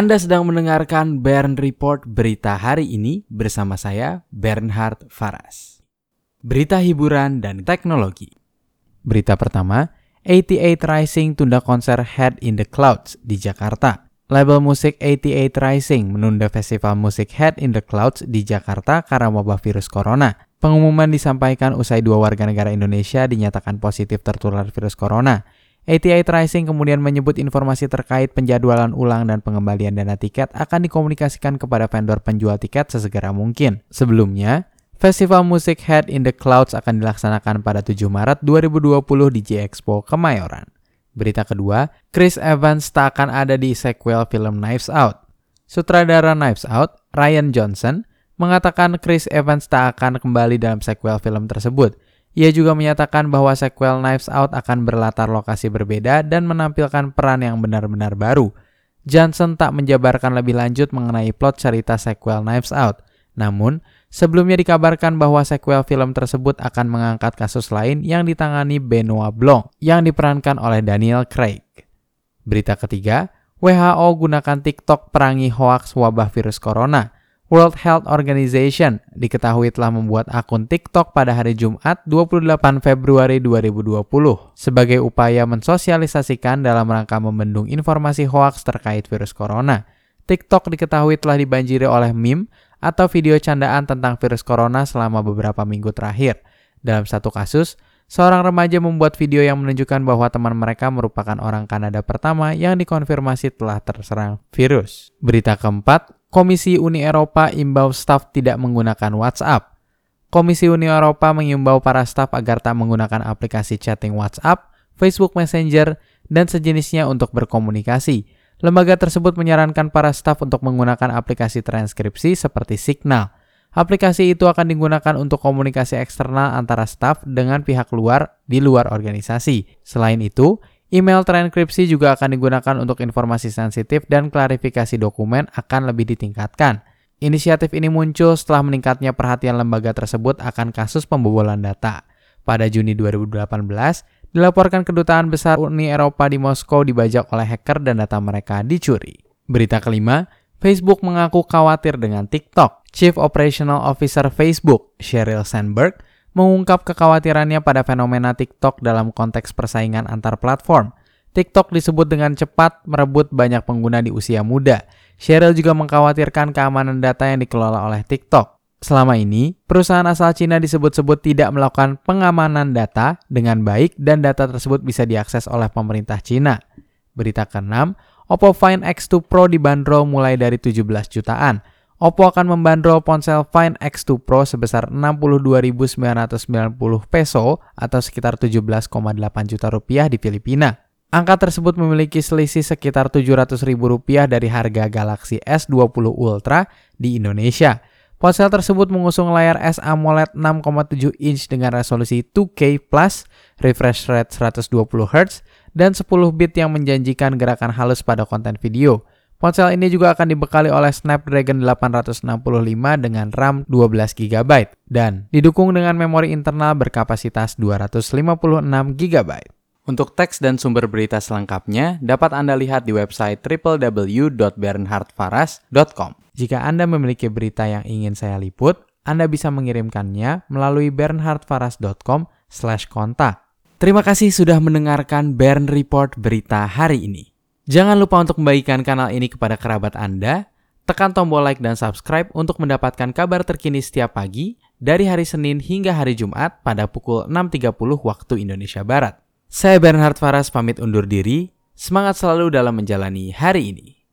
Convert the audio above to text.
Anda sedang mendengarkan Bern Report berita hari ini bersama saya Bernhard Faras. Berita hiburan dan teknologi. Berita pertama, 88 Rising tunda konser Head in the Clouds di Jakarta. Label musik 88 Rising menunda festival musik Head in the Clouds di Jakarta karena wabah virus corona. Pengumuman disampaikan usai dua warga negara Indonesia dinyatakan positif tertular virus corona. 88 Rising kemudian menyebut informasi terkait penjadwalan ulang dan pengembalian dana tiket akan dikomunikasikan kepada vendor penjual tiket sesegera mungkin. Sebelumnya, Festival musik Head in the Clouds akan dilaksanakan pada 7 Maret 2020 di J-Expo Kemayoran. Berita kedua, Chris Evans tak akan ada di sequel film Knives Out. Sutradara Knives Out, Ryan Johnson, mengatakan Chris Evans tak akan kembali dalam sequel film tersebut – ia juga menyatakan bahwa sequel Knives Out akan berlatar lokasi berbeda dan menampilkan peran yang benar-benar baru. Johnson tak menjabarkan lebih lanjut mengenai plot cerita sequel Knives Out. Namun, sebelumnya dikabarkan bahwa sequel film tersebut akan mengangkat kasus lain yang ditangani Benoit Blanc yang diperankan oleh Daniel Craig. Berita ketiga, WHO gunakan TikTok perangi hoaks wabah virus corona. World Health Organization diketahui telah membuat akun TikTok pada hari Jumat 28 Februari 2020 sebagai upaya mensosialisasikan dalam rangka membendung informasi hoaks terkait virus corona. TikTok diketahui telah dibanjiri oleh meme atau video candaan tentang virus corona selama beberapa minggu terakhir. Dalam satu kasus, seorang remaja membuat video yang menunjukkan bahwa teman mereka merupakan orang Kanada pertama yang dikonfirmasi telah terserang virus. Berita keempat, Komisi Uni Eropa imbau staf tidak menggunakan WhatsApp. Komisi Uni Eropa mengimbau para staf agar tak menggunakan aplikasi chatting WhatsApp, Facebook Messenger, dan sejenisnya untuk berkomunikasi. Lembaga tersebut menyarankan para staf untuk menggunakan aplikasi transkripsi seperti Signal. Aplikasi itu akan digunakan untuk komunikasi eksternal antara staf dengan pihak luar di luar organisasi. Selain itu, Email transkripsi juga akan digunakan untuk informasi sensitif dan klarifikasi dokumen akan lebih ditingkatkan. Inisiatif ini muncul setelah meningkatnya perhatian lembaga tersebut akan kasus pembobolan data. Pada Juni 2018, dilaporkan kedutaan besar Uni Eropa di Moskow dibajak oleh hacker dan data mereka dicuri. Berita kelima, Facebook mengaku khawatir dengan TikTok. Chief Operational Officer Facebook, Sheryl Sandberg, mengungkap kekhawatirannya pada fenomena TikTok dalam konteks persaingan antar platform. TikTok disebut dengan cepat merebut banyak pengguna di usia muda. Sheryl juga mengkhawatirkan keamanan data yang dikelola oleh TikTok. Selama ini, perusahaan asal Cina disebut-sebut tidak melakukan pengamanan data dengan baik dan data tersebut bisa diakses oleh pemerintah Cina. Berita ke-6, Oppo Find X2 Pro dibanderol mulai dari 17 jutaan. Oppo akan membandrol ponsel Find X2 Pro sebesar 62.990 peso atau sekitar 17,8 juta rupiah di Filipina. Angka tersebut memiliki selisih sekitar 700 ribu rupiah dari harga Galaxy S20 Ultra di Indonesia. Ponsel tersebut mengusung layar S AMOLED 6,7 inch dengan resolusi 2K+, refresh rate 120Hz, dan 10 bit yang menjanjikan gerakan halus pada konten video. Ponsel ini juga akan dibekali oleh Snapdragon 865 dengan RAM 12GB dan didukung dengan memori internal berkapasitas 256GB. Untuk teks dan sumber berita selengkapnya dapat Anda lihat di website www.bernhardfaras.com. Jika Anda memiliki berita yang ingin saya liput, Anda bisa mengirimkannya melalui bernhardfaras.com/kontak. Terima kasih sudah mendengarkan Bern Report berita hari ini. Jangan lupa untuk membagikan kanal ini kepada kerabat Anda, tekan tombol like dan subscribe untuk mendapatkan kabar terkini setiap pagi dari hari Senin hingga hari Jumat pada pukul 6.30 waktu Indonesia Barat. Saya Bernhard Faras pamit undur diri, semangat selalu dalam menjalani hari ini.